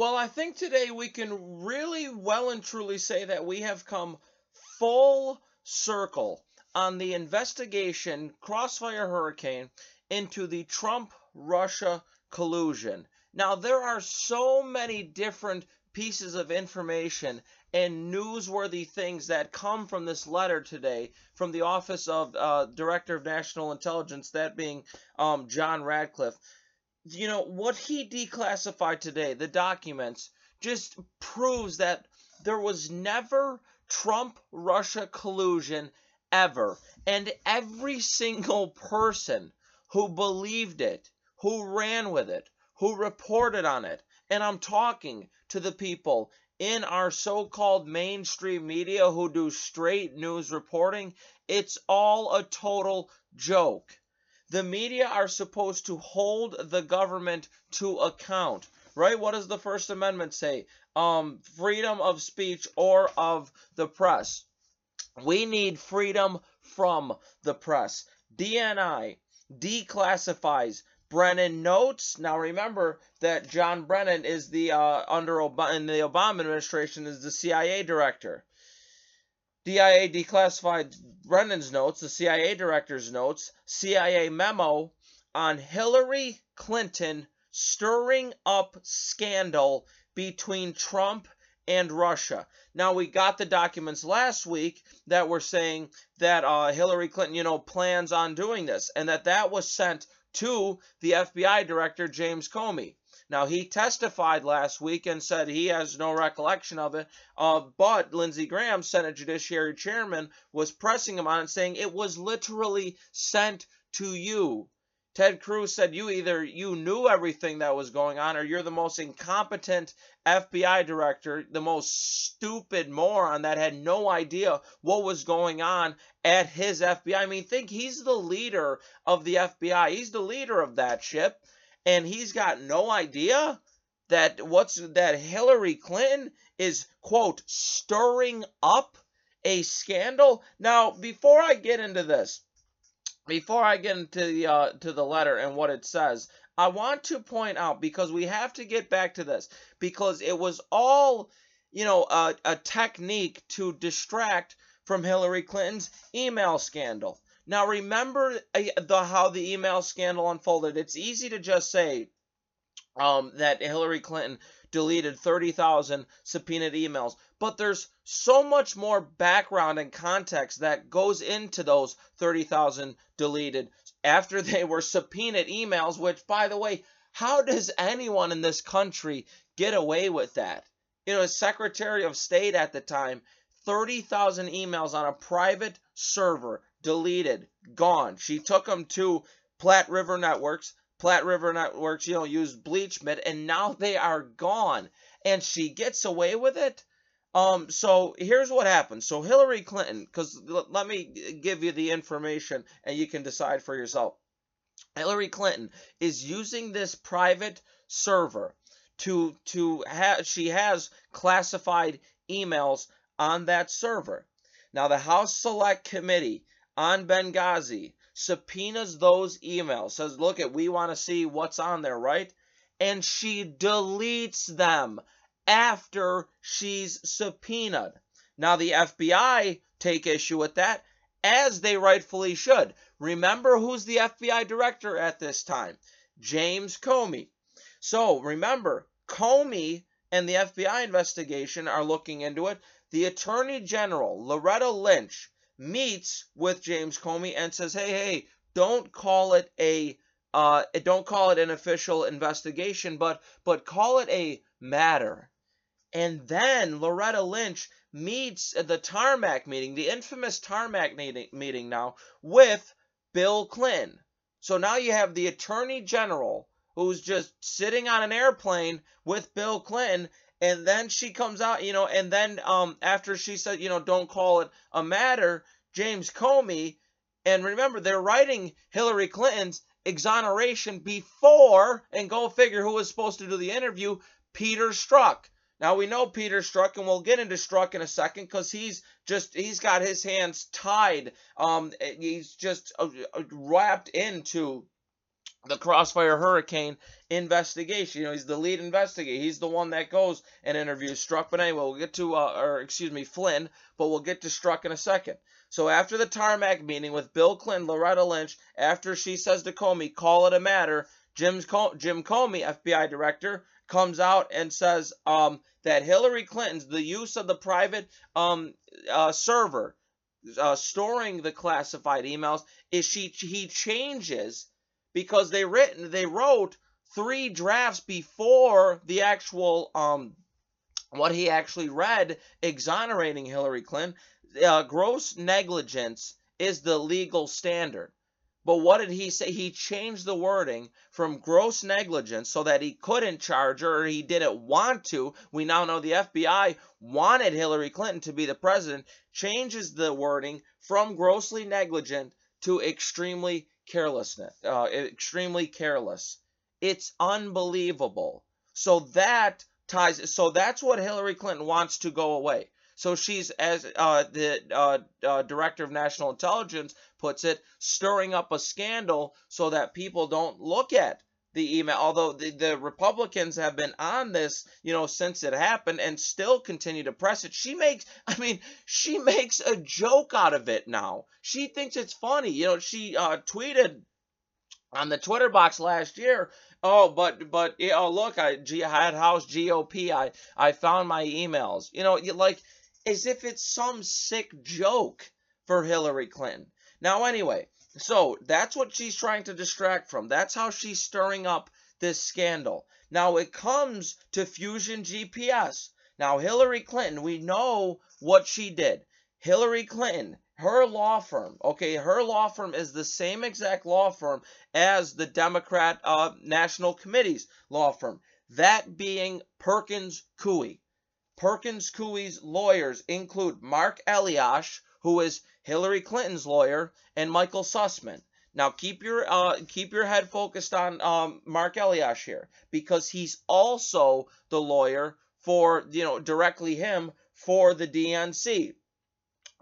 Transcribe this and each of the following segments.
Well, I think today we can really well and truly say that we have come full circle on the investigation, Crossfire Hurricane, into the Trump Russia collusion. Now, there are so many different pieces of information and newsworthy things that come from this letter today from the Office of uh, Director of National Intelligence, that being um, John Ratcliffe. You know, what he declassified today, the documents, just proves that there was never Trump Russia collusion ever. And every single person who believed it, who ran with it, who reported on it, and I'm talking to the people in our so called mainstream media who do straight news reporting, it's all a total joke. The media are supposed to hold the government to account, right? What does the First Amendment say? Um, freedom of speech or of the press. We need freedom from the press. DNI declassifies Brennan notes. Now remember that John Brennan is the uh, under Obama, in the Obama administration is the CIA director. DIA declassified Brennan's notes, the CIA director's notes, CIA memo on Hillary Clinton stirring up scandal between Trump and Russia. Now we got the documents last week that were saying that uh, Hillary Clinton, you know, plans on doing this, and that that was sent to the FBI director, James Comey. Now, he testified last week and said he has no recollection of it, uh, but Lindsey Graham, Senate Judiciary Chairman, was pressing him on saying it was literally sent to you. Ted Cruz said you either you knew everything that was going on or you're the most incompetent FBI director, the most stupid moron that had no idea what was going on at his FBI. I mean, think he's the leader of the FBI. He's the leader of that ship and he's got no idea that what's that Hillary Clinton is quote stirring up a scandal. Now, before I get into this, before I get into the uh, to the letter and what it says, I want to point out because we have to get back to this because it was all you know a, a technique to distract from Hillary Clinton's email scandal. Now remember uh, the how the email scandal unfolded. It's easy to just say um, that Hillary Clinton deleted 30,000 subpoenaed emails. But there's so much more background and context that goes into those 30,000 deleted after they were subpoenaed emails, which, by the way, how does anyone in this country get away with that? You know, Secretary of State at the time, 30,000 emails on a private server, deleted, gone. She took them to Platte River Networks. Platte River Networks, you know, used BleachBit, and now they are gone. And she gets away with it. Um, so here's what happened. So Hillary Clinton, because let me give you the information and you can decide for yourself. Hillary Clinton is using this private server to to have she has classified emails on that server. Now the House Select Committee on Benghazi subpoenas those emails, says, look at we want to see what's on there, right? And she deletes them after she's subpoenaed. Now the FBI take issue with that, as they rightfully should. Remember who's the FBI director at this time? James Comey. So remember, Comey and the FBI investigation are looking into it. The Attorney General, Loretta Lynch, meets with James Comey and says, "Hey, hey, don't call it a uh, don't call it an official investigation, but but call it a matter." And then Loretta Lynch meets at the tarmac meeting, the infamous tarmac meeting now with Bill Clinton. So now you have the Attorney General who's just sitting on an airplane with Bill Clinton and then she comes out, you know, and then um after she said, you know, don't call it a matter, James Comey, and remember they're writing Hillary Clinton's exoneration before, and go figure who was supposed to do the interview, Peter Strzok. Now we know Peter Strzok, and we'll get into Strzok in a second because he's just he's got his hands tied. Um, he's just uh, uh, wrapped into the Crossfire Hurricane investigation. You know, he's the lead investigator. He's the one that goes and interviews Strzok. But anyway, we'll get to, uh, or excuse me, Flynn, but we'll get to Strzok in a second. So after the tarmac meeting with Bill Clinton, Loretta Lynch, after she says to Comey, call it a matter, Jim's Jim Comey, FBI director, comes out and says um, that Hillary Clinton's the use of the private um, uh, server uh, storing the classified emails is she he changes because they written they wrote three drafts before the actual um what he actually read exonerating Hillary Clinton. Uh, gross negligence is the legal standard. But what did he say? He changed the wording from gross negligence so that he couldn't charge her or he didn't want to. We now know the FBI wanted Hillary Clinton to be the president. Changes the wording from grossly negligent to extremely carelessness, uh, extremely careless. It's unbelievable. So that ties. So that's what Hillary Clinton wants to go away. So she's, as uh, the uh, uh, director of national intelligence puts it, stirring up a scandal so that people don't look at the email. Although the, the Republicans have been on this, you know, since it happened and still continue to press it. She makes, I mean, she makes a joke out of it now. She thinks it's funny. You know, she uh, tweeted on the Twitter box last year. Oh, but but oh look, I, G, had House GOP. I I found my emails. You know, like as if it's some sick joke for Hillary Clinton. Now, anyway, so that's what she's trying to distract from. That's how she's stirring up this scandal. Now, it comes to Fusion GPS. Now, Hillary Clinton, we know what she did. Hillary Clinton, her law firm, okay, her law firm is the same exact law firm as the Democrat uh, National Committee's law firm, that being Perkins Coie. Perkins Coie's lawyers include Mark Elias, who is Hillary Clinton's lawyer, and Michael Sussman. Now keep your uh, keep your head focused on um, Mark Elias here because he's also the lawyer for you know directly him for the DNC.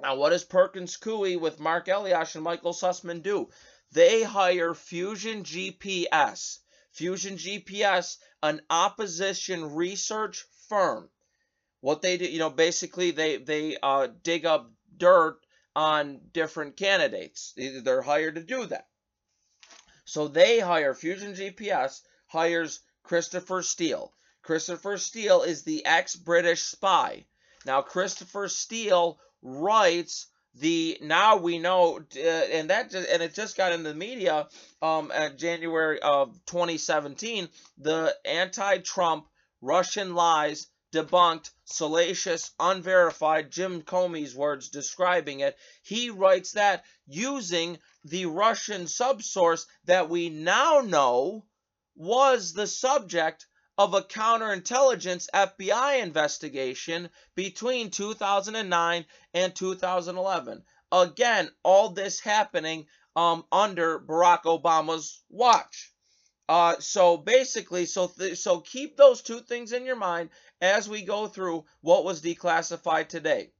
Now what does Perkins Coie with Mark Elias and Michael Sussman do? They hire Fusion GPS. Fusion GPS, an opposition research firm what they do, you know, basically they they uh, dig up dirt on different candidates. They're hired to do that. So they hire Fusion GPS hires Christopher Steele. Christopher Steele is the ex-British spy. Now Christopher Steele writes the now we know uh, and that just, and it just got in the media um at January of 2017 the anti-Trump Russian lies debunked, salacious, unverified, Jim Comey's words describing it. He writes that using the Russian subsource that we now know was the subject of a counterintelligence FBI investigation between 2009 and 2011. Again, all this happening um, under Barack Obama's watch. Uh, so basically, so th- so keep those two things in your mind as we go through what was declassified today.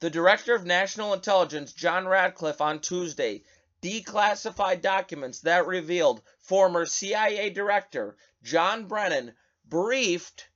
The Director of National Intelligence, John Ratcliffe, on Tuesday declassified documents that revealed former CIA Director John Brennan briefed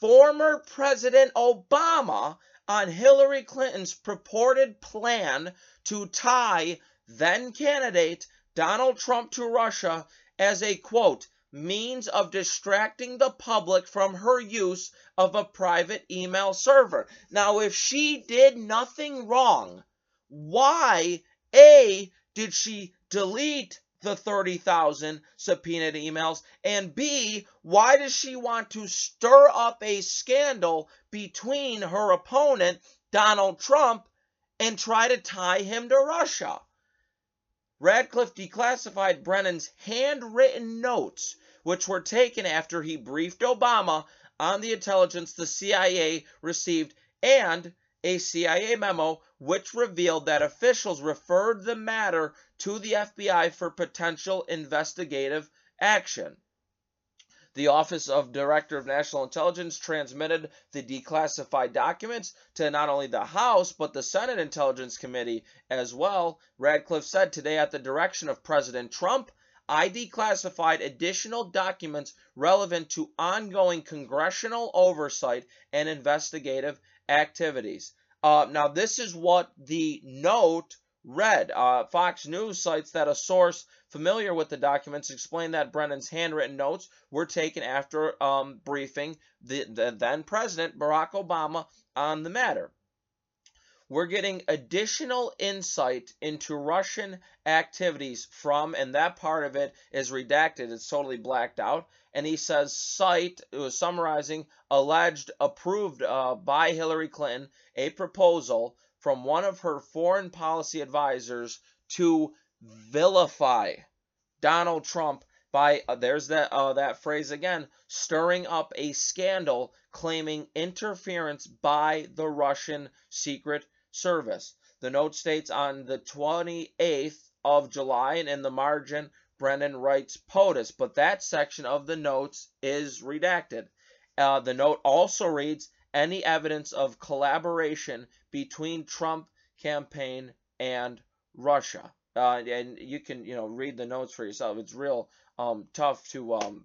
former President Obama on Hillary Clinton's purported plan to tie then candidate Donald Trump to Russia as a quote means of distracting the public from her use of a private email server. Now, if she did nothing wrong, why A did she delete the 30,000 subpoenaed emails? And B, why does she want to stir up a scandal between her opponent, Donald Trump, and try to tie him to Russia? Ratcliffe declassified Brennan's handwritten notes, which were taken after he briefed Obama on the intelligence the CIA received, and a CIA memo which revealed that officials referred the matter to the FBI for potential investigative action. The Office of Director of National Intelligence transmitted the declassified documents to not only the House, but the Senate Intelligence Committee as well. Ratcliffe said today, at the direction of President Trump, I declassified additional documents relevant to ongoing congressional oversight and investigative activities. Uh, now, this is what the note read. Uh, Fox News cites that a source familiar with the documents explained that Brennan's handwritten notes were taken after um, briefing the, the then President Barack Obama on the matter. We're getting additional insight into Russian activities from, and that part of it is redacted. It's totally blacked out. And he says, cite, it was summarizing, alleged, approved uh, by Hillary Clinton, a proposal from one of her foreign policy advisors to vilify Donald Trump by uh, there's that uh, that phrase again stirring up a scandal claiming interference by the Russian secret service. The note states on the 28th of July and in the margin Brennan writes POTUS, but that section of the notes is redacted. Uh, the note also reads any evidence of collaboration between Trump campaign and Russia. Uh, and you can, you know, read the notes for yourself. It's real um, tough to um,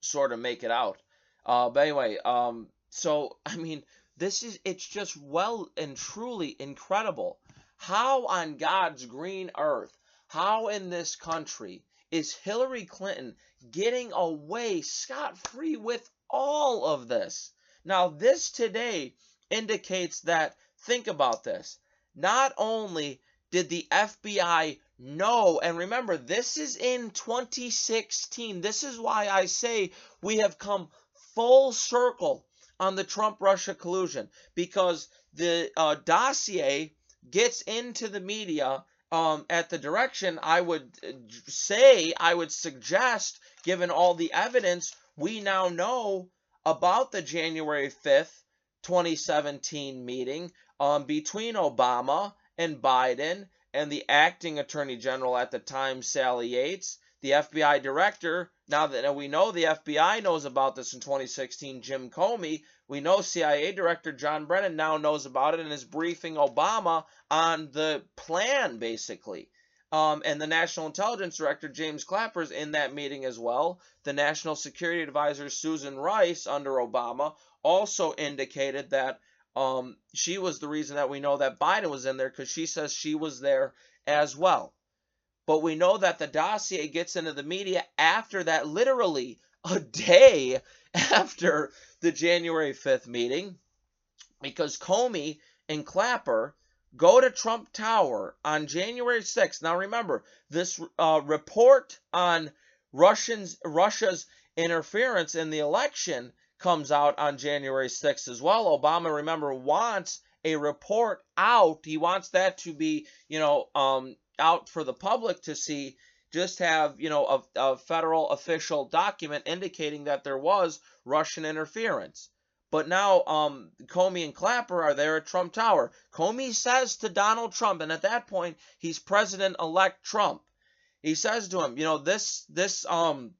sort of make it out. Uh, but anyway, um, so I mean, this is it's just well and truly incredible. How on God's green earth, how in this country is Hillary Clinton getting away scot free with all of this? Now, this today indicates that, think about this. Not only did the FBI know, and remember, this is in 2016. This is why I say we have come full circle on the Trump Russia collusion because the uh, dossier gets into the media um, at the direction I would uh, say, I would suggest, given all the evidence we now know about the January 5th, 2017 meeting um, between Obama and Biden and the acting attorney general at the time, Sally Yates, the FBI director. Now that we know the FBI knows about this in 2016, Jim Comey, we know CIA Director John Brennan now knows about it and is briefing Obama on the plan, basically. Um, and the National Intelligence Director, James Clapper, is in that meeting as well. The National Security Advisor, Susan Rice, under Obama, also indicated that um, she was the reason that we know that Biden was in there because she says she was there as well. But we know that the dossier gets into the media after that, literally a day after the January 5th meeting, because Comey and Clapper Go to Trump Tower on January 6th. Now remember, this uh, report on Russians Russia's interference in the election comes out on January 6th as well. Obama, remember, wants a report out. He wants that to be, you know, um, out for the public to see. Just have, you know, a, a federal official document indicating that there was Russian interference. But now um, Comey and Clapper are there at Trump Tower. Comey says to Donald Trump, and at that point he's President-elect Trump. He says to him, you know, this this um,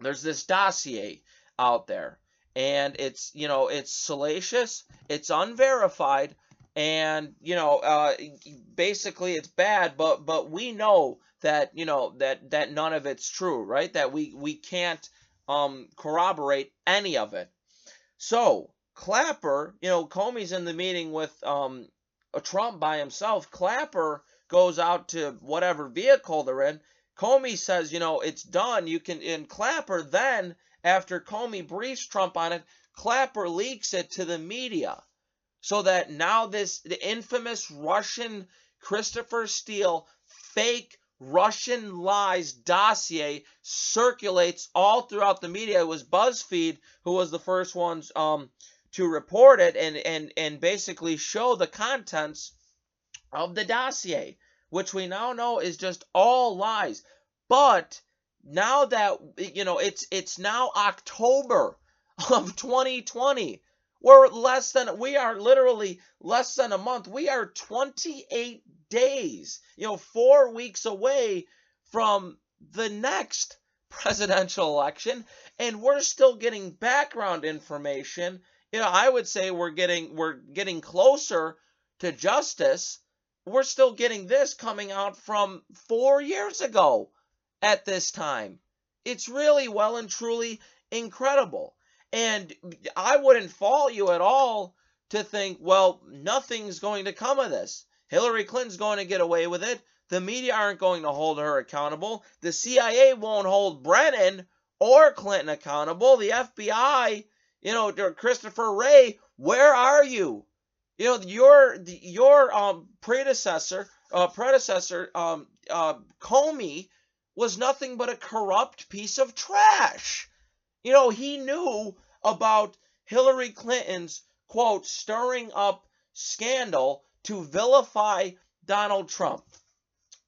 there's this dossier out there, and it's you know it's salacious, it's unverified, and you know uh, basically it's bad. But but we know that you know that that none of it's true, right? That we we can't um corroborate any of it. So Clapper, you know, Comey's in the meeting with um, Trump by himself. Clapper goes out to whatever vehicle they're in. Comey says, you know, it's done. You can, and Clapper then, after Comey briefs Trump on it, Clapper leaks it to the media. So that now this, the infamous Russian Christopher Steele fake Russian lies dossier circulates all throughout the media. It was BuzzFeed who was the first ones um, to report it and, and, and basically show the contents of the dossier, which we now know is just all lies. But now that you know it's it's now October of 2020. We're less than we are literally less than a month. We are 28 days, you know, four weeks away from the next presidential election, and we're still getting background information. You know, I would say we're getting we're getting closer to justice. We're still getting this coming out from four years ago. At this time. It's really well and truly incredible. And I wouldn't fault you at all to think, well, nothing's going to come of this. Hillary Clinton's going to get away with it. The media aren't going to hold her accountable. The CIA won't hold Brennan or Clinton accountable. The FBI, you know, Christopher Wray, where are you? You know, your your um predecessor, uh, predecessor, um, uh, Comey was nothing but a corrupt piece of trash. You know, he knew about Hillary Clinton's quote stirring up scandal to vilify Donald Trump.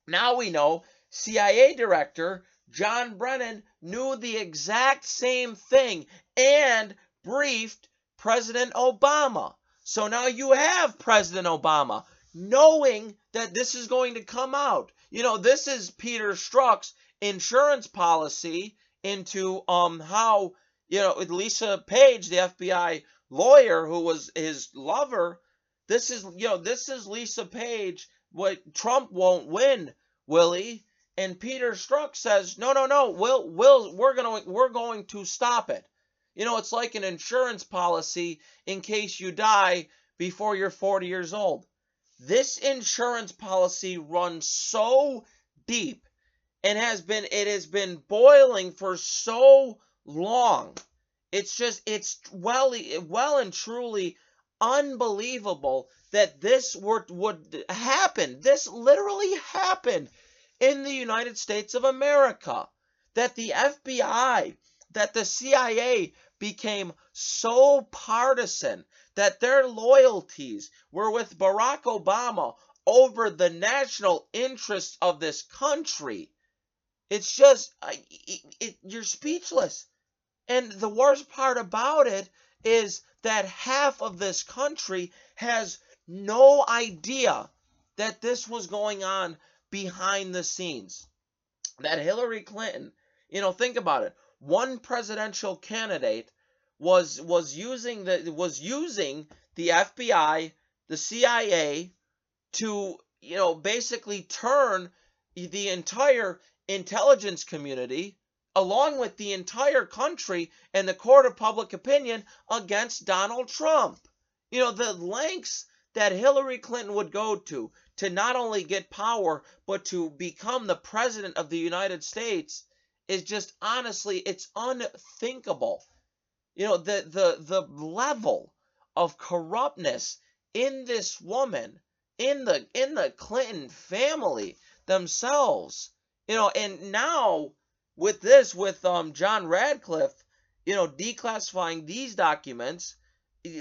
Now we know CIA Director John Brennan knew the exact same thing and briefed President Obama. So now you have President Obama knowing that this is going to come out. You know, this is Peter Strzok's insurance policy into um how, you know, with Lisa Page, the FBI lawyer who was his lover, this is, you know, this is Lisa Page what Trump won't win, Willie. And Peter Strzok says, no, no, no, we'll, we'll, we're to, we're going to stop it. You know, it's like an insurance policy in case you die before you're 40 years old. This insurance policy runs so deep and has been, it has been boiling for so long. It's just, it's well, well and truly unbelievable that this would, would happen. This literally happened in the United States of America. That the FBI, that the CIA became so partisan that their loyalties were with Barack Obama over the national interests of this country. It's just, it, it, you're speechless. And the worst part about it is that half of this country has no idea that this was going on behind the scenes. That Hillary Clinton, you know, think about it. One presidential candidate was was using the was using the FBI, the CIA to, you know, basically turn the entire intelligence community along with the entire country and the court of public opinion against Donald Trump. You know, the lengths that Hillary Clinton would go to to not only get power, but to become the president of the United States is just honestly, it's unthinkable. You know, the, the, the level of corruptness in this woman, in the, in the Clinton family themselves, you know, and now with this, with um, John Ratcliffe, you know, declassifying these documents,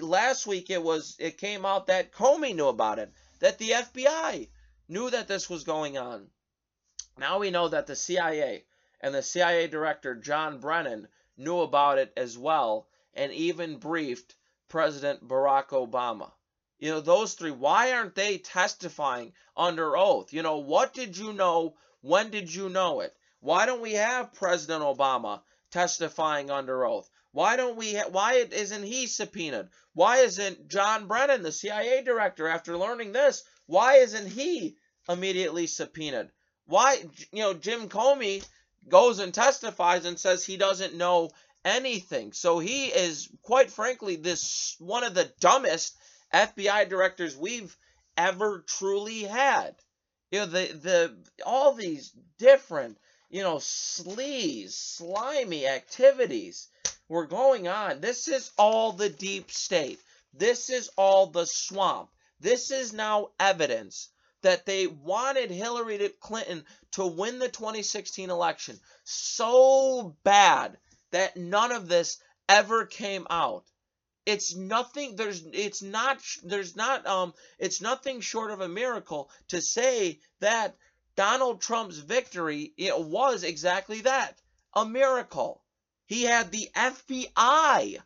last week it was it came out that Comey knew about it, that the FBI knew that this was going on. Now we know that the CIA and the CIA director John Brennan knew about it as well and even briefed President Barack Obama. You know, those three, why aren't they testifying under oath? You know, what did you know? When did you know it? Why don't we have President Obama testifying under oath? Why don't we? Ha- why isn't he subpoenaed? Why isn't John Brennan, the CIA director, after learning this, why isn't he immediately subpoenaed? Why, you know, Jim Comey goes and testifies and says he doesn't know anything. So he is, quite frankly, this one of the dumbest FBI directors we've ever truly had. You know, the the all these different you know, sleaze, slimy activities were going on. This is all the deep state. This is all the swamp. This is now evidence that they wanted Hillary Clinton to win the 2016 election so bad that none of this ever came out. It's nothing there's it's not there's not um it's nothing short of a miracle to say that Donald Trump's victory it was exactly that a miracle. He had the FBI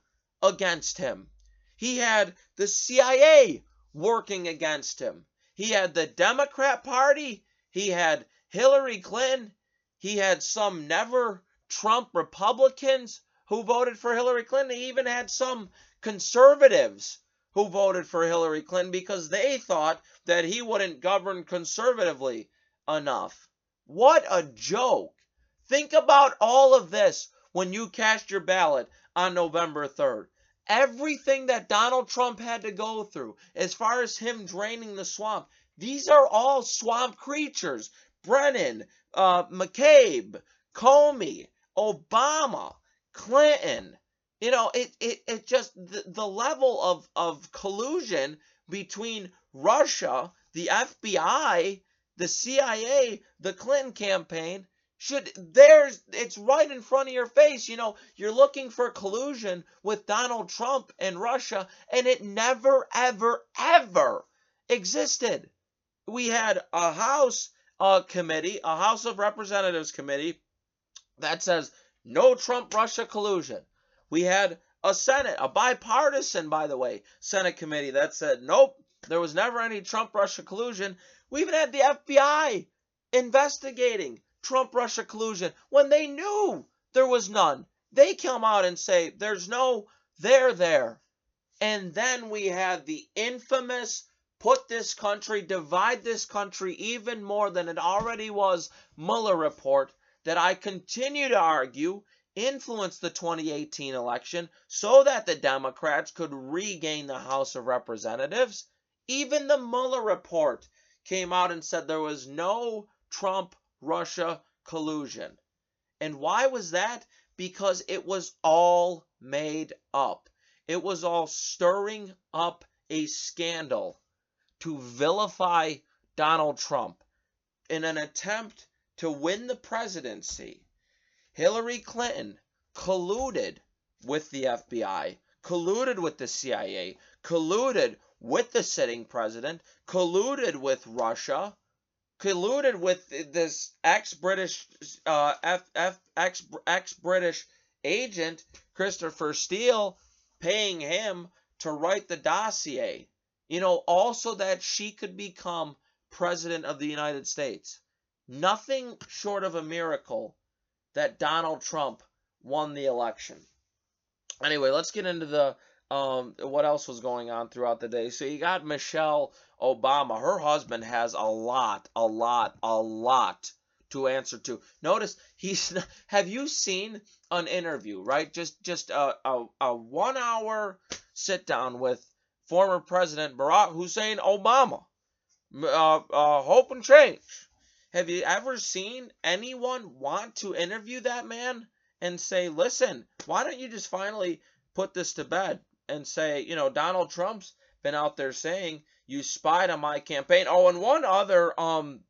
against him, he had the CIA working against him, he had the Democrat Party, he had Hillary Clinton, he had some never Trump Republicans who voted for Hillary Clinton, he even had some conservatives who voted for Hillary Clinton because they thought that he wouldn't govern conservatively enough. What a joke. Think about all of this when you cast your ballot on November 3rd. Everything that Donald Trump had to go through, as far as him draining the swamp, these are all swamp creatures. Brennan, uh, McCabe, Comey, Obama, Clinton. You know, it, it, it just, the, the level of, of collusion between Russia, the FBI, the CIA, the Clinton campaign, should there's it's right in front of your face. You know you're looking for collusion with donald trump and russia and it never ever ever existed. We had a house uh, committee a house of representatives committee that says no trump russia collusion. We had a senate a bipartisan by the way senate committee that said nope there was never any trump russia collusion. We even had the fbi investigating Trump Russia collusion when they knew there was none. They come out and say there's no there there. And then we have the infamous put this country, divide this country even more than it already was Mueller report that I continue to argue influenced the 2018 election so that the Democrats could regain the House of Representatives. Even the Mueller report came out and said there was no Trump Russia collusion. And why was that? Because it was all made up. It was all stirring up a scandal to vilify Donald Trump in an attempt to win the presidency. Hillary Clinton colluded with the FBI, colluded with the CIA, colluded with the sitting president, colluded with Russia, colluded with this ex-British uh, F, F, ex, ex-British agent Christopher Steele, paying him to write the dossier. You know, also that she could become president of the United States. Nothing short of a miracle that Donald Trump won the election. Anyway, let's get into the um, what else was going on throughout the day. So you got Michelle Obama. Her husband has a lot, a lot, a lot to answer to. Notice he's. Have you seen an interview? Right, just just a a, a one hour sit down with former President Barack Hussein Obama. Uh, uh, hope and change. Have you ever seen anyone want to interview that man and say, "Listen, why don't you just finally put this to bed?" And say, you know, Donald Trump's been out there saying you spied on my campaign. Oh, and one other um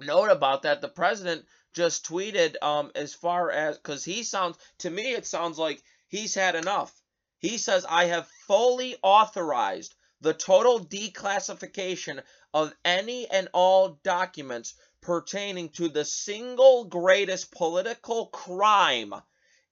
note about that, the president just tweeted um as far as because he sounds to me it sounds like he's had enough. He says I have fully authorized the total declassification of any and all documents pertaining to the single greatest political crime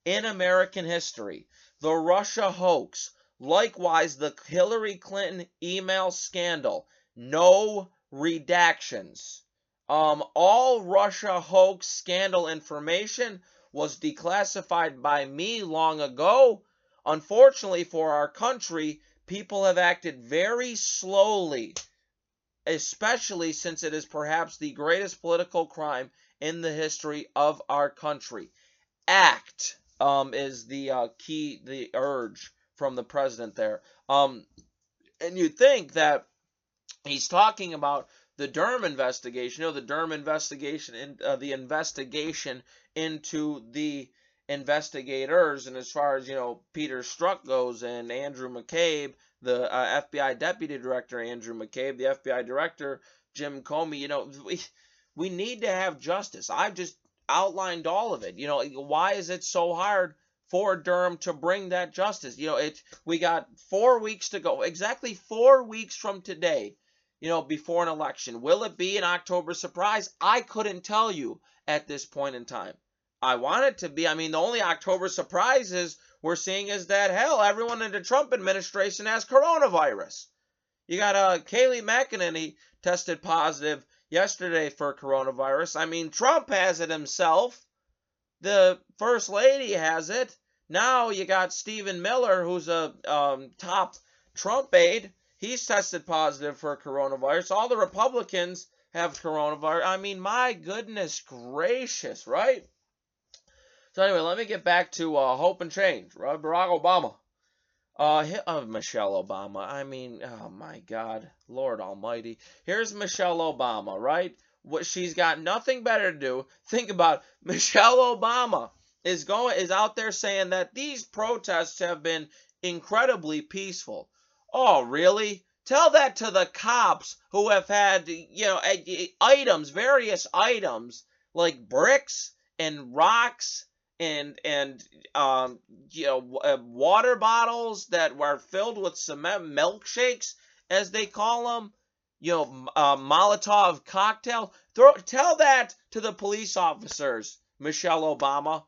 in American history the Russia hoax, likewise the Hillary Clinton email scandal, no redactions. Um, all Russia hoax scandal information was declassified by me long ago. Unfortunately for our country, people have acted very slowly, especially since it is perhaps the greatest political crime in the history of our country. Act um, is the uh, key, the urge from the president there. Um, and you'd think that he's talking about the Durham investigation, you know, the Durham investigation, in, uh, the investigation into the investigators, and as far as you know, Peter Strzok goes, and Andrew McCabe, the uh, FBI deputy director Andrew McCabe, the FBI director Jim Comey, you know, we we need to have justice. I've just outlined all of it. You know, why is it so hard for Durham to bring that justice? You know, it we got four weeks to go, exactly four weeks from today. You know, before an election, will it be an October surprise? I couldn't tell you at this point in time. I want it to be. I mean, the only October surprises we're seeing is that hell, everyone in the Trump administration has coronavirus. You got uh, Kayleigh McEnany, tested positive yesterday for coronavirus. I mean, Trump has it himself. The First Lady has it. Now you got Stephen Miller, who's a um, top Trump aide. He's tested positive for coronavirus. All the Republicans have coronavirus. I mean, my goodness gracious, right? So anyway, let me get back to uh, hope and change. Barack Obama. Uh, uh, Michelle Obama. I mean, oh my God, Lord Almighty. Here's Michelle Obama, right? What she's got nothing better to do. Think about Michelle Obama is going is out there saying that these protests have been incredibly peaceful. Oh, really? Tell that to the cops who have had, you know, items, various items like bricks and rocks and and um, you know uh, water bottles that were filled with cement milkshakes, as they call them. You know, uh, Molotov cocktail. Throw, tell that to the police officers, Michelle Obama,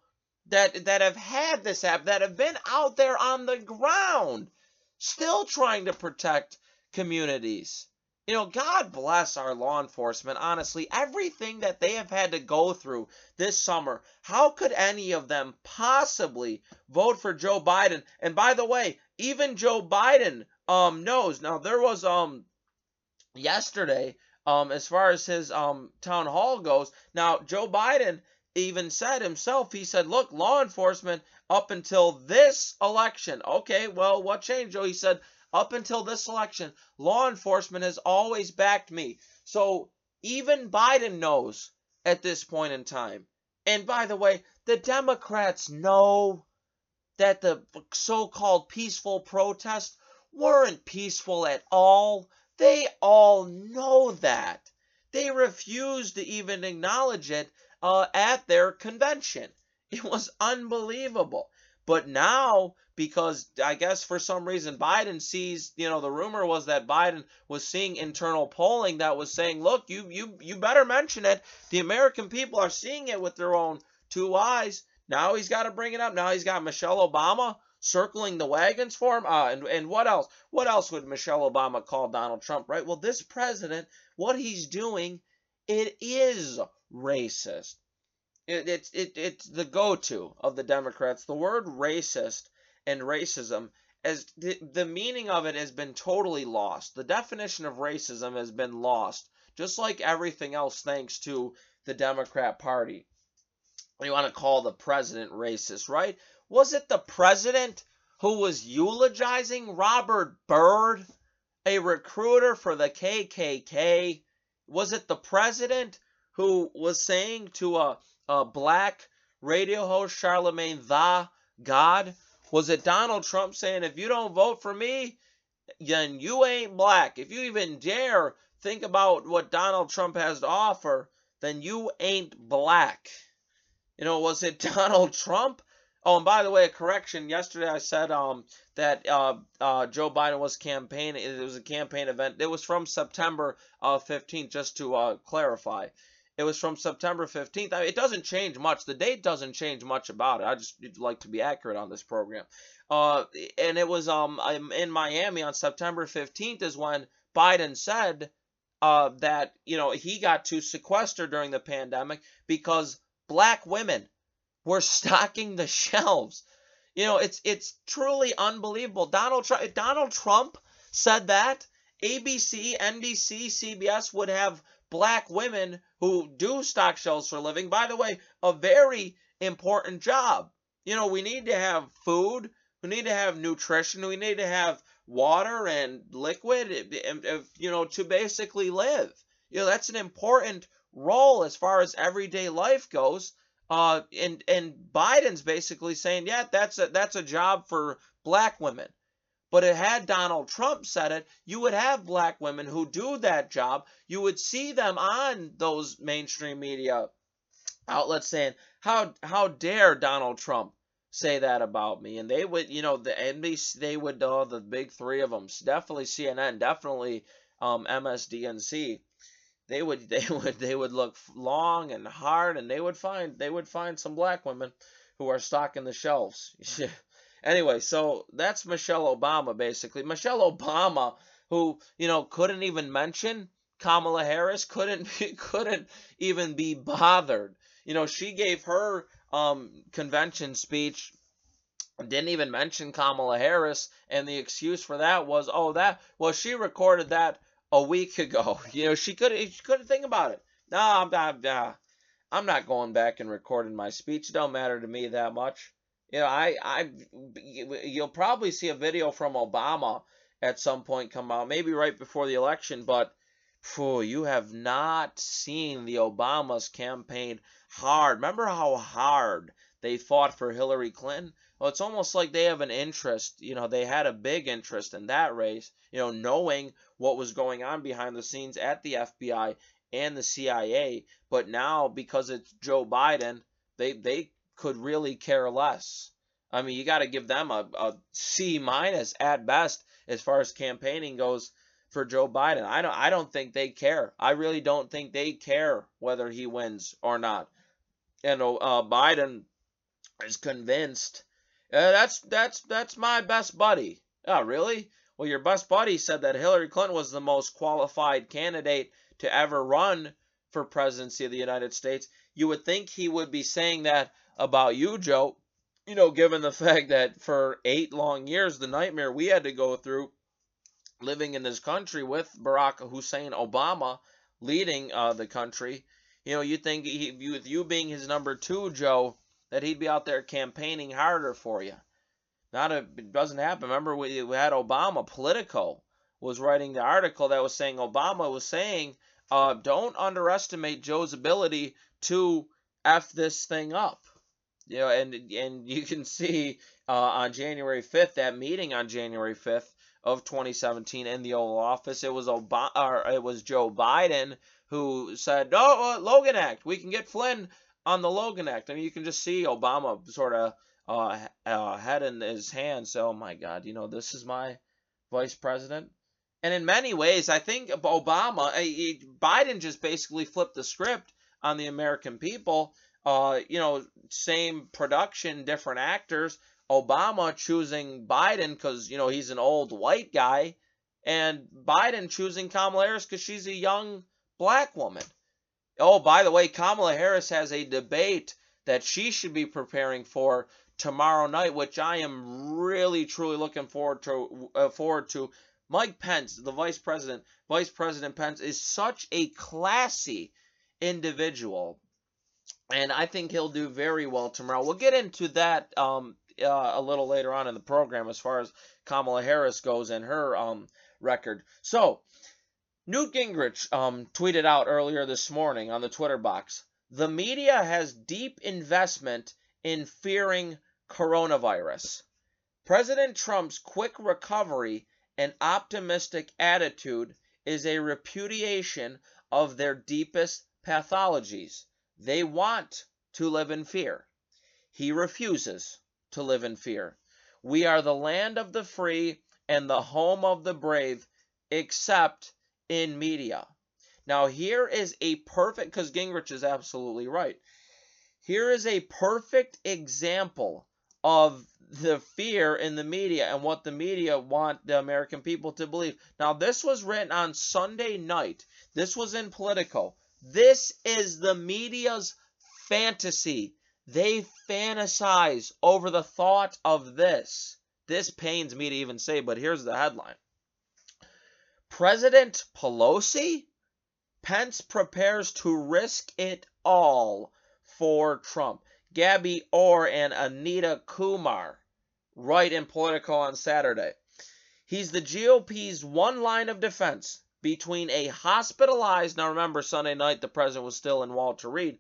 that that have had this happen, that have been out there on the ground, still trying to protect communities. You know, God bless our law enforcement. Honestly, everything that they have had to go through this summer, how could any of them possibly vote for Joe Biden? And by the way, even Joe Biden um knows. Now there was um yesterday um as far as his um town hall goes. Now Joe Biden even said himself, he said, look, law enforcement up until this election. Okay, well, what changed, Joe? He said, up until this election, law enforcement has always backed me. So even Biden knows at this point in time. And by the way, the Democrats know that the so called peaceful protests weren't peaceful at all. They all know that. They refused to even acknowledge it uh, at their convention. It was unbelievable. But now, because I guess for some reason Biden sees, you know, the rumor was that Biden was seeing internal polling that was saying, look, you you you better mention it. The American people are seeing it with their own two eyes. Now he's got to bring it up. Now he's got Michelle Obama circling the wagons for him. Uh, and, and what else? What else would Michelle Obama call Donald Trump, right? Well, this president, what he's doing, it is racist. It, it's it, it's the go-to of the Democrats. The word racist and racism as the, the meaning of it has been totally lost. The definition of racism has been lost, just like everything else thanks to the Democrat Party. You want to call the president racist, right? Was it the president who was eulogizing Robert Byrd, a recruiter for the KKK? Was it the president who was saying to a uh, black radio host Charlemagne the God? Was it Donald Trump saying, if you don't vote for me, then you ain't black? If you even dare think about what Donald Trump has to offer, then you ain't black. You know, was it Donald Trump? Oh, and by the way, a correction. Yesterday I said um that uh, uh, Joe Biden was campaigning. It was a campaign event. It was from September uh, 15th, just to uh, clarify. It was from September 15th. I mean, it doesn't change much. The date doesn't change much about it. I just like to be accurate on this program. Uh, and it was um in Miami on September 15th is when Biden said uh, that you know he got to sequester during the pandemic because black women were stocking the shelves. You know, it's it's truly unbelievable. Donald Trump Donald Trump said that ABC, NBC, CBS would have black women who do stock shelves for a living. By the way, a very important job. You know, we need to have food, we need to have nutrition, we need to have water and liquid, you know, to basically live. You know, that's an important role as far as everyday life goes. Uh, and and Biden's basically saying, yeah, that's a that's a job for black women. But had Donald Trump said it, you would have black women who do that job. You would see them on those mainstream media outlets saying, "How how dare Donald Trump say that about me?" And they would, you know, the NBC, they would, uh, the big three of them, definitely CNN, definitely um, MSDNC. They would they would they would look long and hard, and they would find they would find some black women who are stocking the shelves. Anyway, so that's Michelle Obama, basically. Michelle Obama, who, you know, couldn't even mention Kamala Harris, couldn't couldn't even be bothered. You know, she gave her um, convention speech, didn't even mention Kamala Harris, and the excuse for that was, oh, that well, she recorded that a week ago. You know, she could she couldn't think about it. No, I'm not. Uh, I'm not going back and recording my speech. It don't matter to me that much. You know, I, I, you'll probably see a video from Obama at some point come out, maybe right before the election, but phew, you have not seen the Obamas campaign hard. Remember how hard they fought for Hillary Clinton? Well, it's almost like they have an interest. You know, they had a big interest in that race, you know, knowing what was going on behind the scenes at the FBI and the CIA. But now, because it's Joe Biden, they, they could really care less. I mean, you got to give them a, a C minus at best as far as campaigning goes for Joe Biden. I don't I don't think they care. I really don't think they care whether he wins or not. And uh, Biden is convinced uh, that's that's that's my best buddy. Oh, really? Well, your best buddy said that Hillary Clinton was the most qualified candidate to ever run for presidency of the United States. You would think he would be saying that about you, Joe. You know, given the fact that for eight long years, the nightmare we had to go through living in this country with Barack Hussein Obama leading uh, the country, you know, you think he, with you being his number two, Joe, that he'd be out there campaigning harder for you. Not a, it doesn't happen. Remember, we, we had Obama. Politico was writing the article that was saying Obama was saying, uh, don't underestimate Joe's ability to f this thing up. You know, and and you can see uh, on January 5th that meeting on January 5th of 2017 in the Oval Office. It was Obama, or it was Joe Biden who said, "No, uh, Logan Act. We can get Flynn on the Logan Act." I mean, you can just see Obama sort of uh, uh, head in his hands. Oh my God, you know, this is my vice president. And in many ways, I think Obama, uh, Biden just basically flipped the script on the American people. Uh, you know, same production, different actors, Obama choosing Biden because, you know, he's an old white guy, and Biden choosing Kamala Harris because she's a young black woman. Oh, by the way, Kamala Harris has a debate that she should be preparing for tomorrow night, which I am really truly looking forward to. Uh, forward to. Mike Pence, the vice president, Vice President Pence is such a classy individual, and I think he'll do very well tomorrow. We'll get into that um, uh, a little later on in the program as far as Kamala Harris goes and her um, record. So, Newt Gingrich um, tweeted out earlier this morning on the Twitter box the media has deep investment in fearing coronavirus. President Trump's quick recovery and optimistic attitude is a repudiation of their deepest pathologies. They want to live in fear. He refuses to live in fear. We are the land of the free and the home of the brave, except in media. Now, here is a perfect, because Gingrich is absolutely right. Here is a perfect example of the fear in the media and what the media want the American people to believe. Now, this was written on Sunday night. This was in Politico. This is the media's fantasy they fantasize over the thought of this. This pains me to even say, but here's the headline President Pelosi? Pence prepares to risk it all for Trump. Gabby Orr and Anita Kumar write in Politico on Saturday. He's the GOP's one line of defense between a hospitalized, now remember Sunday night the president was still in Walter Reed,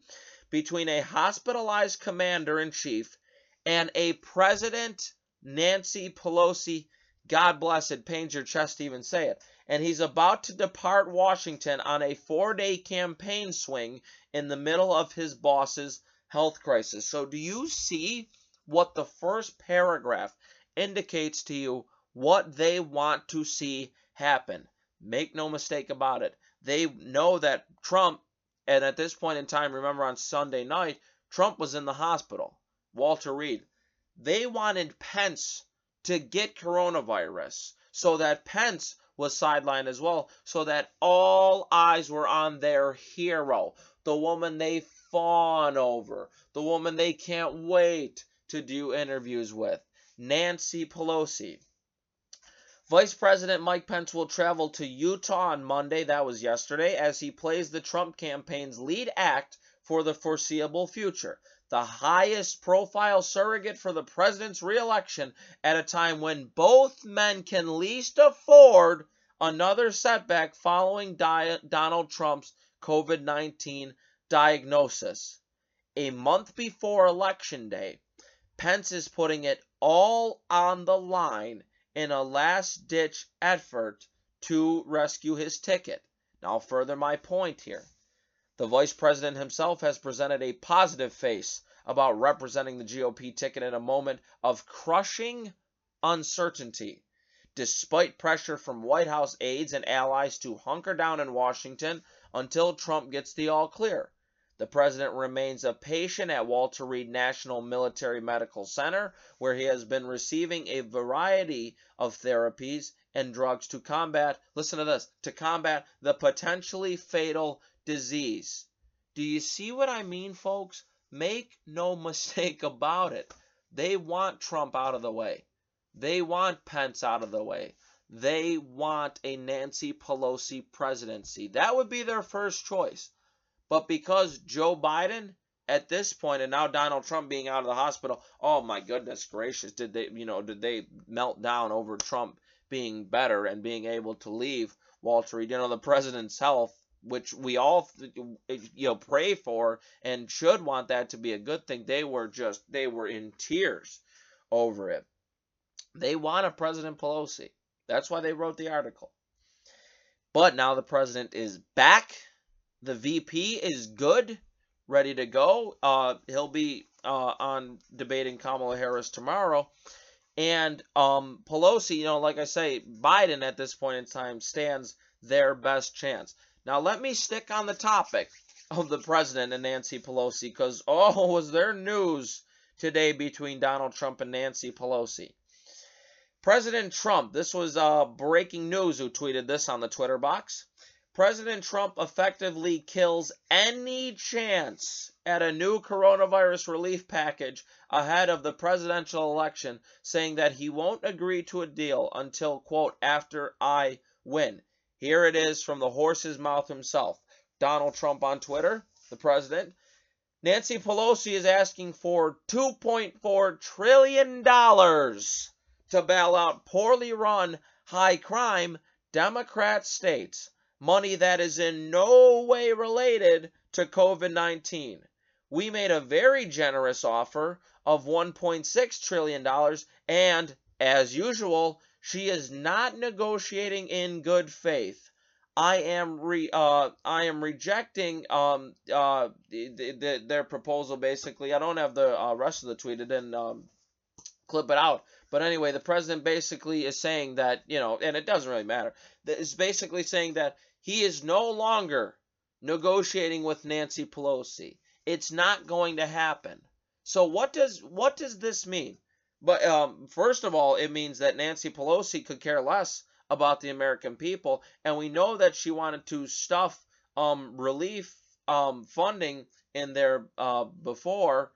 between a hospitalized commander in chief and a President Nancy Pelosi. God bless it, pains your chest to even say it. And he's about to depart Washington on a four day campaign swing in the middle of his boss's health crisis. So, do you see what the first paragraph indicates to you what they want to see happen? Make no mistake about it. They know that Trump and at this point in time, remember on Sunday night, Trump was in the hospital. Walter Reed. They wanted Pence to get coronavirus so that Pence was sidelined as well, so that all eyes were on their hero, the woman they fawn over, the woman they can't wait to do interviews with, Nancy Pelosi. Vice President Mike Pence will travel to Utah on Monday, that was yesterday, as he plays the Trump campaign's lead act for the foreseeable future. The highest profile surrogate for the president's reelection at a time when both men can least afford another setback following Donald Trump's COVID 19 diagnosis. A month before Election Day, Pence is putting it all on the line in a last ditch effort to rescue his ticket. Now, further my point here. The vice president himself has presented a positive face about representing the GOP ticket in a moment of crushing uncertainty. Despite pressure from White House aides and allies to hunker down in Washington until Trump gets the all clear. The president remains a patient at Walter Reed National Military Medical Center, where he has been receiving a variety of therapies and drugs to combat, listen to this, to combat the potentially fatal disease. Do you see what I mean, folks? Make no mistake about it. They want Trump out of the way. They want Pence out of the way. They want a Nancy Pelosi presidency. That would be their first choice. But because Joe Biden at this point and now Donald Trump being out of the hospital, oh my goodness gracious, did they, you know, did they melt down over Trump being better and being able to leave Walter Reed? You know, the president's health, which we all, eh, you know, pray for and should want that to be a good thing. They were just, they were in tears over it. They want a President Pelosi. That's why they wrote the article. But now the president is back the VP is good, ready to go. Uh, he'll be uh, on debating Kamala Harris tomorrow. And um, Pelosi, you know, like I say, Biden at this point in time stands their best chance. Now, let me stick on the topic of the president and Nancy Pelosi because, oh, was there news today between Donald Trump and Nancy Pelosi? President Trump, this was uh, breaking news who tweeted this on the Twitter box. President Trump effectively kills any chance at a new coronavirus relief package ahead of the presidential election, saying that he won't agree to a deal until, quote, after I win. Here it is from the horse's mouth himself. Donald Trump on Twitter, the president. Nancy Pelosi is asking for $2.4 trillion to bail out poorly run, high crime Democrat states money that is in no way related to COVID 19. We made a very generous offer of $1.6 trillion, and as usual, she is not negotiating in good faith. I am re uh I am rejecting um uh the, the, their proposal basically. I don't have the uh, rest of the tweet. I didn't um, clip it out. But anyway, the president basically is saying that you know, and it doesn't really matter. Is basically saying that he is no longer negotiating with Nancy Pelosi. It's not going to happen. So what does what does this mean? But um, first of all, it means that Nancy Pelosi could care less about the American people, and we know that she wanted to stuff um, relief um, funding in there uh, before,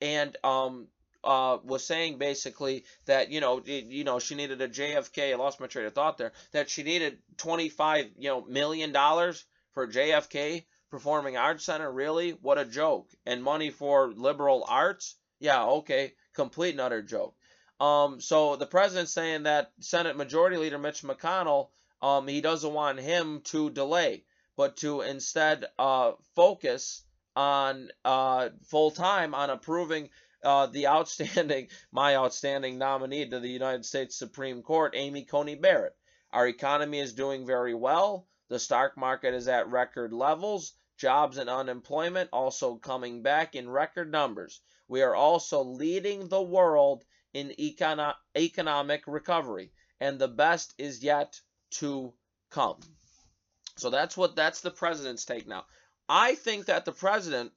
and um, uh, was saying basically that you know you know she needed a JFK. I lost my train of thought there. That she needed 25 you know million dollars for JFK Performing Arts Center. Really, what a joke! And money for liberal arts. Yeah, okay, complete and utter joke. Um, so the president's saying that Senate Majority Leader Mitch McConnell, um, he doesn't want him to delay, but to instead uh, focus on uh, full time on approving uh, the outstanding, my outstanding nominee to the United States Supreme Court, Amy Coney Barrett. Our economy is doing very well. The stock market is at record levels. Jobs and unemployment also coming back in record numbers. We are also leading the world in econo- economic recovery, and the best is yet to come. So that's what that's the president's take now. I think that the president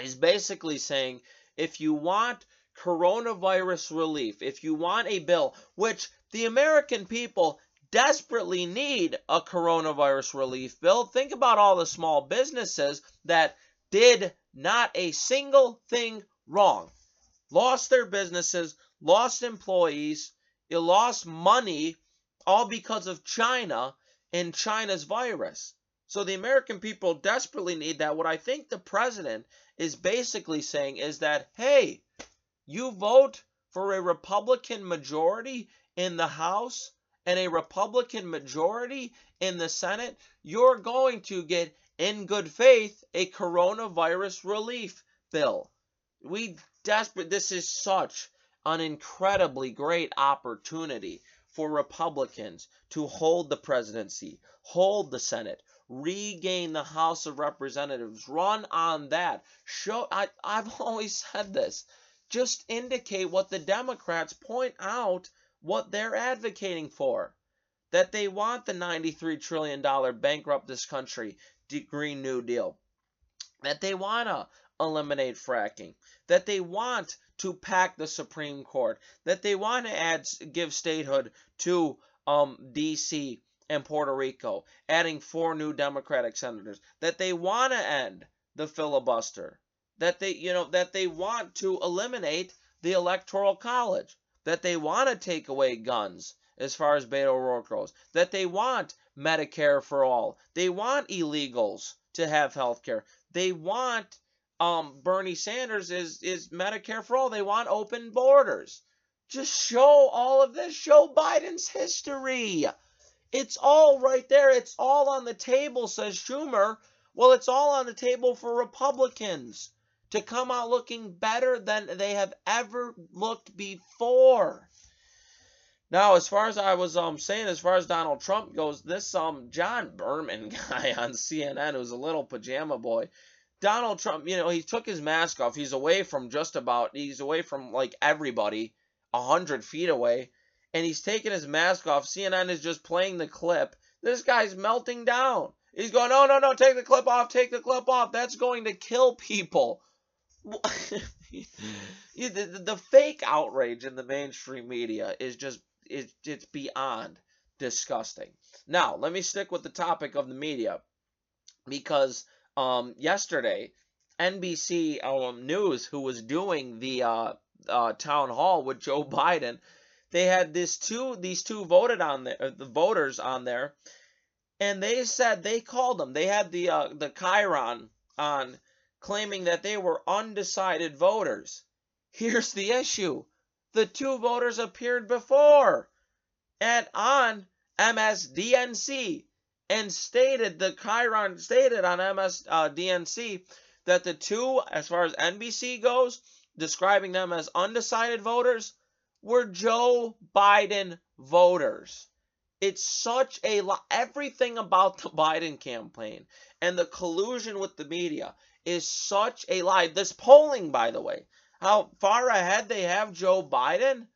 is basically saying if you want coronavirus relief, if you want a bill, which the American people desperately need a coronavirus relief bill, think about all the small businesses that did not a single thing wrong. Lost their businesses, lost employees, lost money all because of China and China's virus. So the American people desperately need that. What I think the president is basically saying is that, hey, you vote for a Republican majority in the House and a Republican majority in the Senate, you're going to get, in good faith, a coronavirus relief bill. We desperate, this is such an incredibly great opportunity for Republicans to hold the presidency, hold the Senate, regain the House of Representatives, run on that. Show I, I've always said this. Just indicate what the Democrats point out what they're advocating for. That they want the $93 trillion bankrupt this country Green New Deal. That they want to eliminate fracking. That they want to pack the Supreme Court. That they want to add give statehood to um, D.C and Puerto Rico, adding four new Democratic senators, that they want to end the filibuster, that they, you know, that they want to eliminate the electoral college, that they want to take away guns as far as Beto O'Rourke goes, that they want Medicare for all, they want illegals to have health care, they want um, Bernie Sanders is is Medicare for all, they want open borders. Just show all of this, show Biden's history. It's all right there. It's all on the table, says Schumer. Well, it's all on the table for Republicans to come out looking better than they have ever looked before. Now, as far as I was um saying, as far as Donald Trump goes, this um John Berman guy on CNN who's a little pajama boy. Donald Trump, you know, he took his mask off. He's away from just about he's away from like everybody, a hundred feet away and he's taking his mask off. CNN is just playing the clip. This guy's melting down. He's going, no, no, no, take the clip off, take the clip off. That's going to kill people. the, the, fake outrage in the mainstream media is just, it, it's beyond disgusting. Now, let me stick with the topic of the media because um, yesterday, NBC um, News, who was doing the uh, uh, town hall with Joe Biden, they had this two these two voted on there uh, the voters on there and they said they called them. They had the uh, the chyron on claiming that they were undecided voters. Here's the issue. The two voters appeared before and on msdnc and stated the chyron stated on msdnc that the two as far as nbc goes describing them as undecided voters were Joe Biden voters. It's such a lot. Everything about the Biden campaign and the collusion with the media is such a lie. This polling, by the way, how far ahead they have Joe Biden.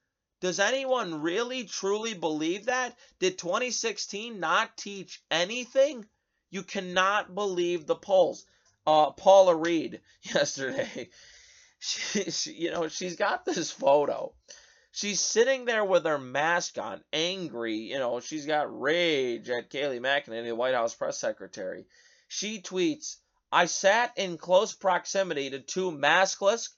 Does anyone really truly believe that? Did 2016 not teach anything? You cannot believe the polls. Uh, Paula Reid yesterday, she, she, you know, she's got this photo She's sitting there with her mask on, angry. You know, she's got rage at Kayleigh McEnany, the White House press secretary. She tweets, I sat in close proximity to two maskless,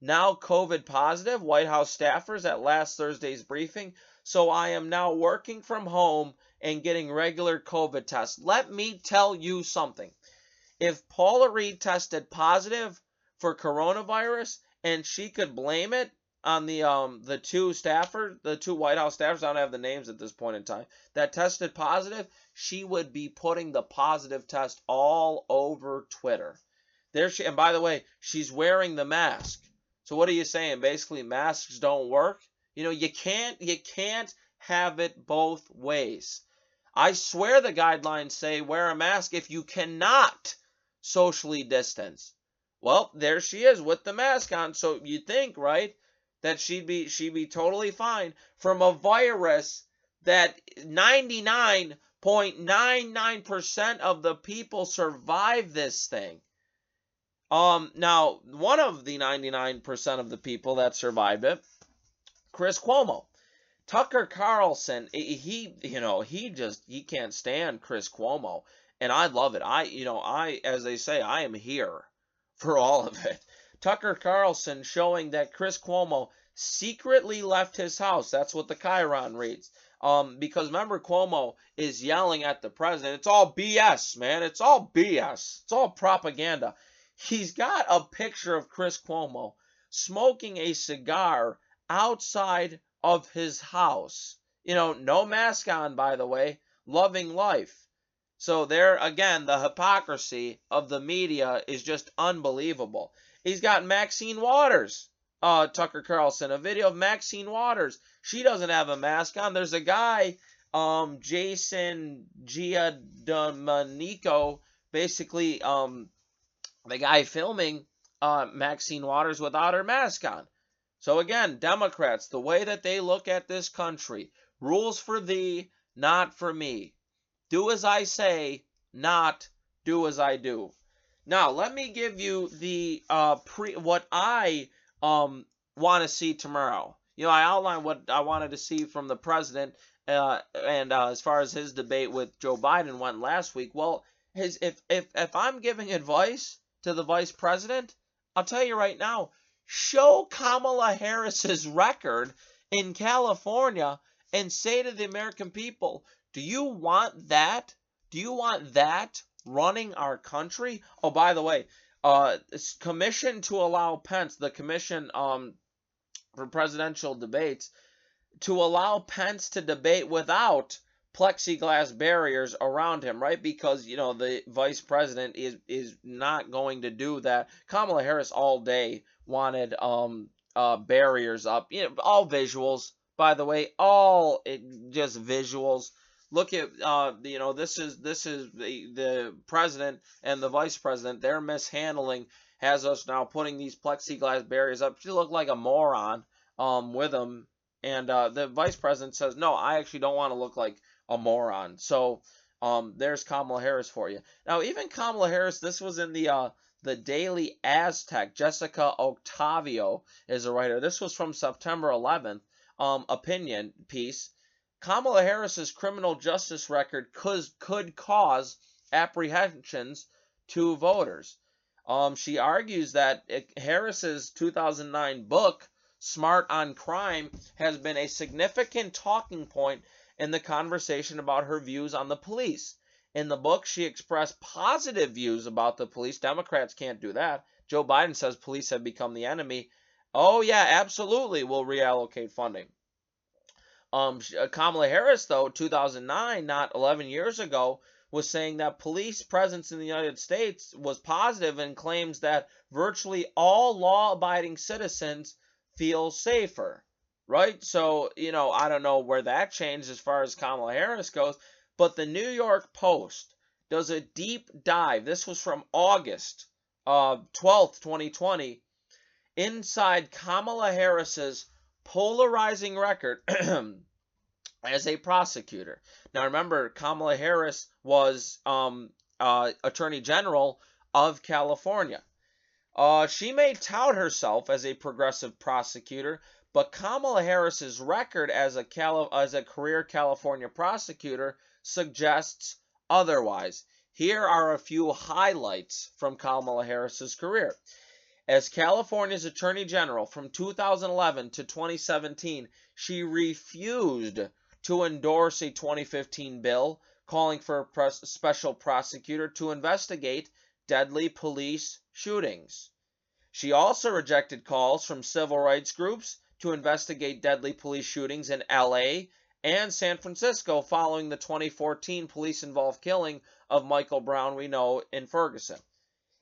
now COVID positive White House staffers at last Thursday's briefing, so I am now working from home and getting regular COVID tests. Let me tell you something. If Paula Reid tested positive for coronavirus and she could blame it on the um the two staffers, the two White House staffers, I don't have the names at this point in time, that tested positive, she would be putting the positive test all over Twitter. There she and by the way, she's wearing the mask. So what are you saying? Basically masks don't work? You know, you can't you can't have it both ways. I swear the guidelines say wear a mask if you cannot socially distance. Well, there she is with the mask on. So you think, right? That she'd be she'd be totally fine from a virus that 99.99% of the people survive this thing. Um now one of the 99% of the people that survived it, Chris Cuomo. Tucker Carlson, he you know, he just he can't stand Chris Cuomo and I love it. I you know, I as they say, I am here for all of it. Tucker Carlson showing that Chris Cuomo secretly left his house. That's what the chyron reads. Um, because remember, Cuomo is yelling at the president. It's all BS, man. It's all BS. It's all propaganda. He's got a picture of Chris Cuomo smoking a cigar outside of his house. You know, no mask on, by the way, loving life. So, there again, the hypocrisy of the media is just unbelievable. He's got Maxine Waters, uh, Tucker Carlson, a video of Maxine Waters. She doesn't have a mask on. There's a guy, um, Jason Giandomenico, basically, um, the guy filming uh, Maxine Waters without her mask on. So again, Democrats, the way that they look at this country, rules for thee, not for me. Do as I say, not do as I do. Now, let me give you the uh, pre what I um want to see tomorrow. You know, I outlined what I wanted to see from the president, uh, and uh, as far as his debate with Joe Biden went last week. Well, his if if if I'm giving advice to the vice president, I'll tell you right now, show Kamala Harris's record in California and say to the American people, do you want that? Do you want that running our country? Oh, by the way, uh, commission to allow Pence, the commission um, for presidential debates, to allow Pence to debate without plexiglass barriers around him, right? Because you know the vice president is is not going to do that. Kamala Harris all day wanted um uh barriers up, you know, all visuals. By the way, all it, just visuals. Look at uh you know this is this is the the president and the vice president. Their mishandling has us now putting these plexiglass barriers up. She looked like a moron um with them. And uh, the vice president says, no, I actually don't want to look like a moron. So um, there's Kamala Harris for you. Now, even Kamala Harris, this was in the uh, the Daily Aztec. Jessica Octavio is a writer. This was from September 11th. Um, opinion piece. Kamala Harris's criminal justice record could could cause apprehensions to voters. Um, she argues that Harris's 2009 book, Smart on Crime, has been a significant talking point in the conversation about her views on the police. In the book, she expressed positive views about the police. Democrats can't do that. Joe Biden says police have become the enemy. Oh, yeah, absolutely, we'll reallocate funding. Um, uh, Kamala Harris, though, 2009, not 11 years ago, was saying that police presence in the United States was positive and claims that virtually all law abiding citizens feel safer right? So, you know, I don't know where that changed as far as Kamala Harris goes, but the New York Post does a deep dive. This was from August uh, 12th, 2020, inside Kamala Harris's polarizing record as a prosecutor. Now, remember, Kamala Harris was um, uh, Attorney General of California. Uh, she may tout herself as a progressive prosecutor, but Kamala Harris's record as a Cali- as a career California prosecutor suggests otherwise. Here are a few highlights from Kamala Harris's career. As California's Attorney General from 2011 to 2017, she refused to endorse a 2015 bill calling for a special prosecutor to investigate deadly police shootings. She also rejected calls from civil rights groups to investigate deadly police shootings in LA and San Francisco following the 2014 police involved killing of Michael Brown, we know, in Ferguson.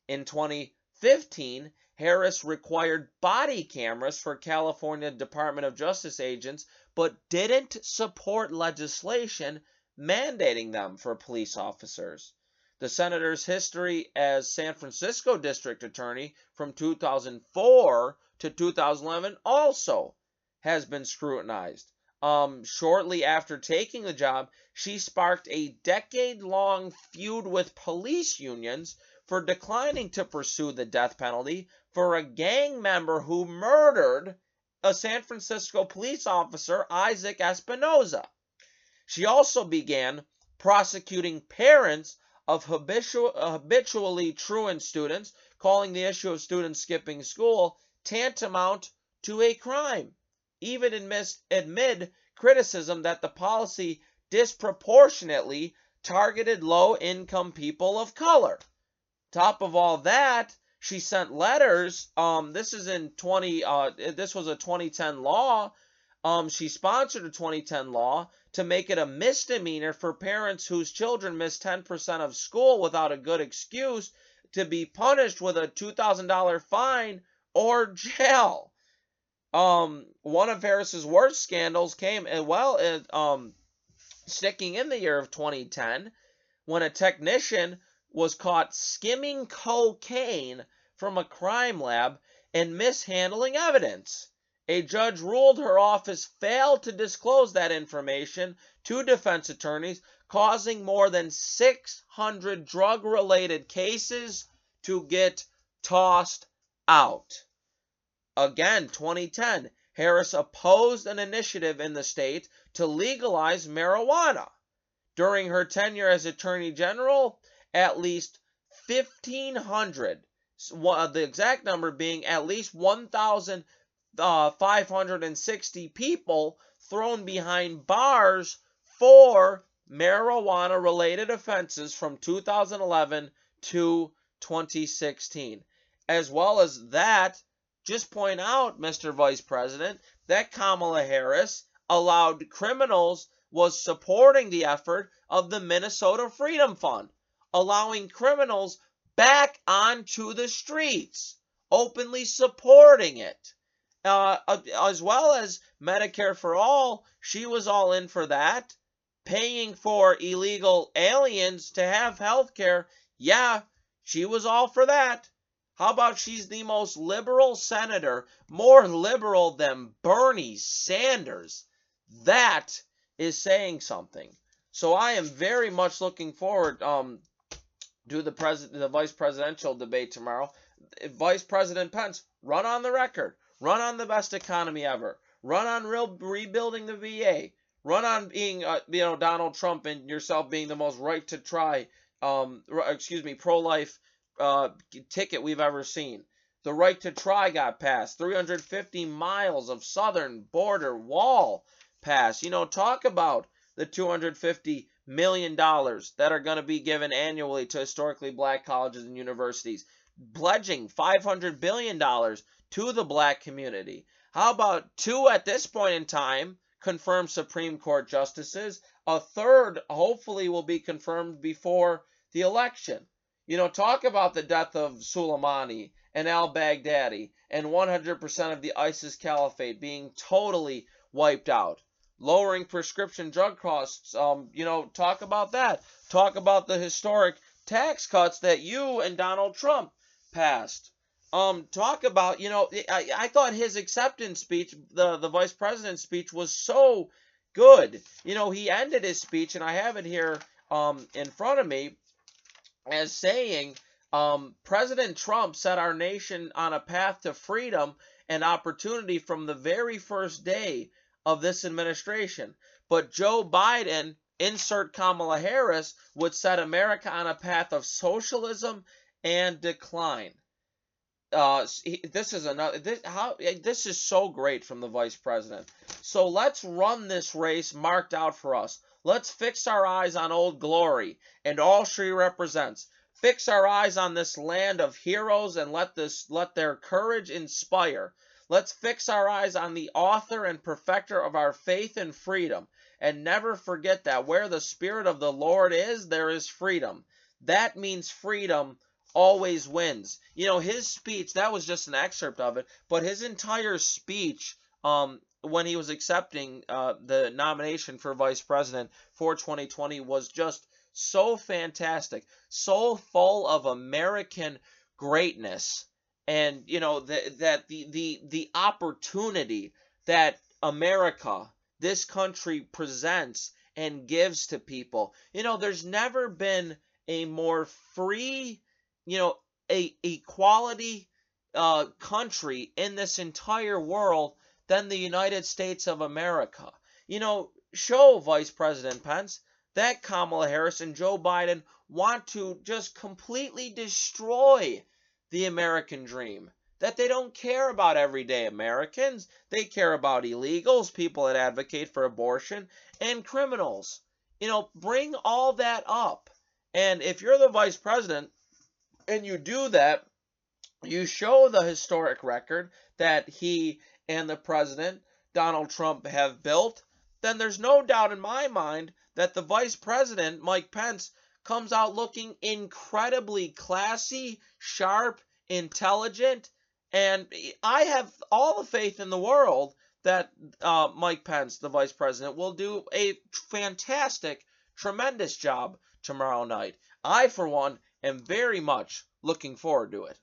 In 2015, Harris required body cameras for California Department of Justice agents, but didn't support legislation mandating them for police officers. The senator's history as San Francisco district attorney from 2004 to 2011 also has been scrutinized. Um, shortly after taking the job, she sparked a decade long feud with police unions for declining to pursue the death penalty for a gang member who murdered a San Francisco police officer, Isaac Espinoza. She also began prosecuting parents of habitually truant students, calling the issue of students skipping school tantamount to a crime, even amid criticism that the policy disproportionately targeted low income people of color. Top of all that, she sent letters. Um, this is in 20. Uh, this was a 2010 law. Um, she sponsored a 2010 law to make it a misdemeanor for parents whose children miss 10% of school without a good excuse to be punished with a $2,000 fine or jail. Um, one of Harris's worst scandals came as well as um, sticking in the year of 2010 when a technician was caught skimming cocaine from a crime lab and mishandling evidence. A judge ruled her office failed to disclose that information to defense attorneys, causing more than 600 drug related cases to get tossed out. Again, 2010, Harris opposed an initiative in the state to legalize marijuana. During her tenure as Attorney General, at least 1,500, the exact number being at least 1,560 uh, people thrown behind bars for marijuana related offenses from 2011 to 2016. As well as that, just point out, Mr. Vice President, that Kamala Harris allowed criminals, was supporting the effort of the Minnesota Freedom Fund, allowing criminals back onto the streets, openly supporting it. Uh, as well as Medicare for All, she was all in for that. Paying for illegal aliens to have health care, yeah, she was all for that. How about she's the most liberal senator, more liberal than Bernie Sanders? That is saying something. So I am very much looking forward um, to the president, the vice presidential debate tomorrow. Vice President Pence, run on the record, run on the best economy ever, run on real rebuilding the VA, run on being uh, you know Donald Trump and yourself being the most right to try, um, excuse me, pro life uh, ticket we've ever seen. The right to try got passed. 350 miles of southern border wall passed. You know, talk about the 250 million dollars that are going to be given annually to historically black colleges and universities, pledging 500 billion dollars to the black community. How about two at this point in time confirmed Supreme Court justices? A third hopefully will be confirmed before the election. You know, talk about the death of Soleimani and al Baghdadi and 100% of the ISIS caliphate being totally wiped out. Lowering prescription drug costs, um, you know, talk about that. Talk about the historic tax cuts that you and Donald Trump passed. Um, talk about, you know, I, I thought his acceptance speech, the, the vice president's speech, was so good. You know, he ended his speech, and I have it here um, in front of me as saying um, President Trump set our nation on a path to freedom and opportunity from the very first day of this administration. But Joe Biden, insert Kamala Harris, would set America on a path of socialism and decline. Uh, this is another. This, how this is so great from the vice president. So let's run this race marked out for us. Let's fix our eyes on Old Glory and all she represents. Fix our eyes on this land of heroes and let this let their courage inspire. Let's fix our eyes on the author and perfecter of our faith and freedom and never forget that where the spirit of the Lord is, there is freedom. That means freedom always wins. You know, his speech, that was just an excerpt of it, but his entire speech um, when he was accepting uh, the nomination for vice president for 2020 was just so fantastic, so full of American greatness, and you know the, that the the the opportunity that America, this country, presents and gives to people. You know, there's never been a more free, you know, a equality uh, country in this entire world than the United States of America. You know, show Vice President Pence that Kamala Harris and Joe Biden want to just completely destroy the American dream. that they don't care about everyday Americans. They care about illegals, people that advocate for abortion, and criminals. You know, bring all that up. And if you're the vice president and you do that, you show the historic record that he and the president, Donald Trump, have built, then there's no doubt in my mind that the vice president, Mike Pence, comes out looking incredibly classy, sharp, intelligent, and I have all the faith in the world that uh, Mike Pence, the vice president, will do a fantastic, tremendous job tomorrow night. I, for one, am very much looking forward to it.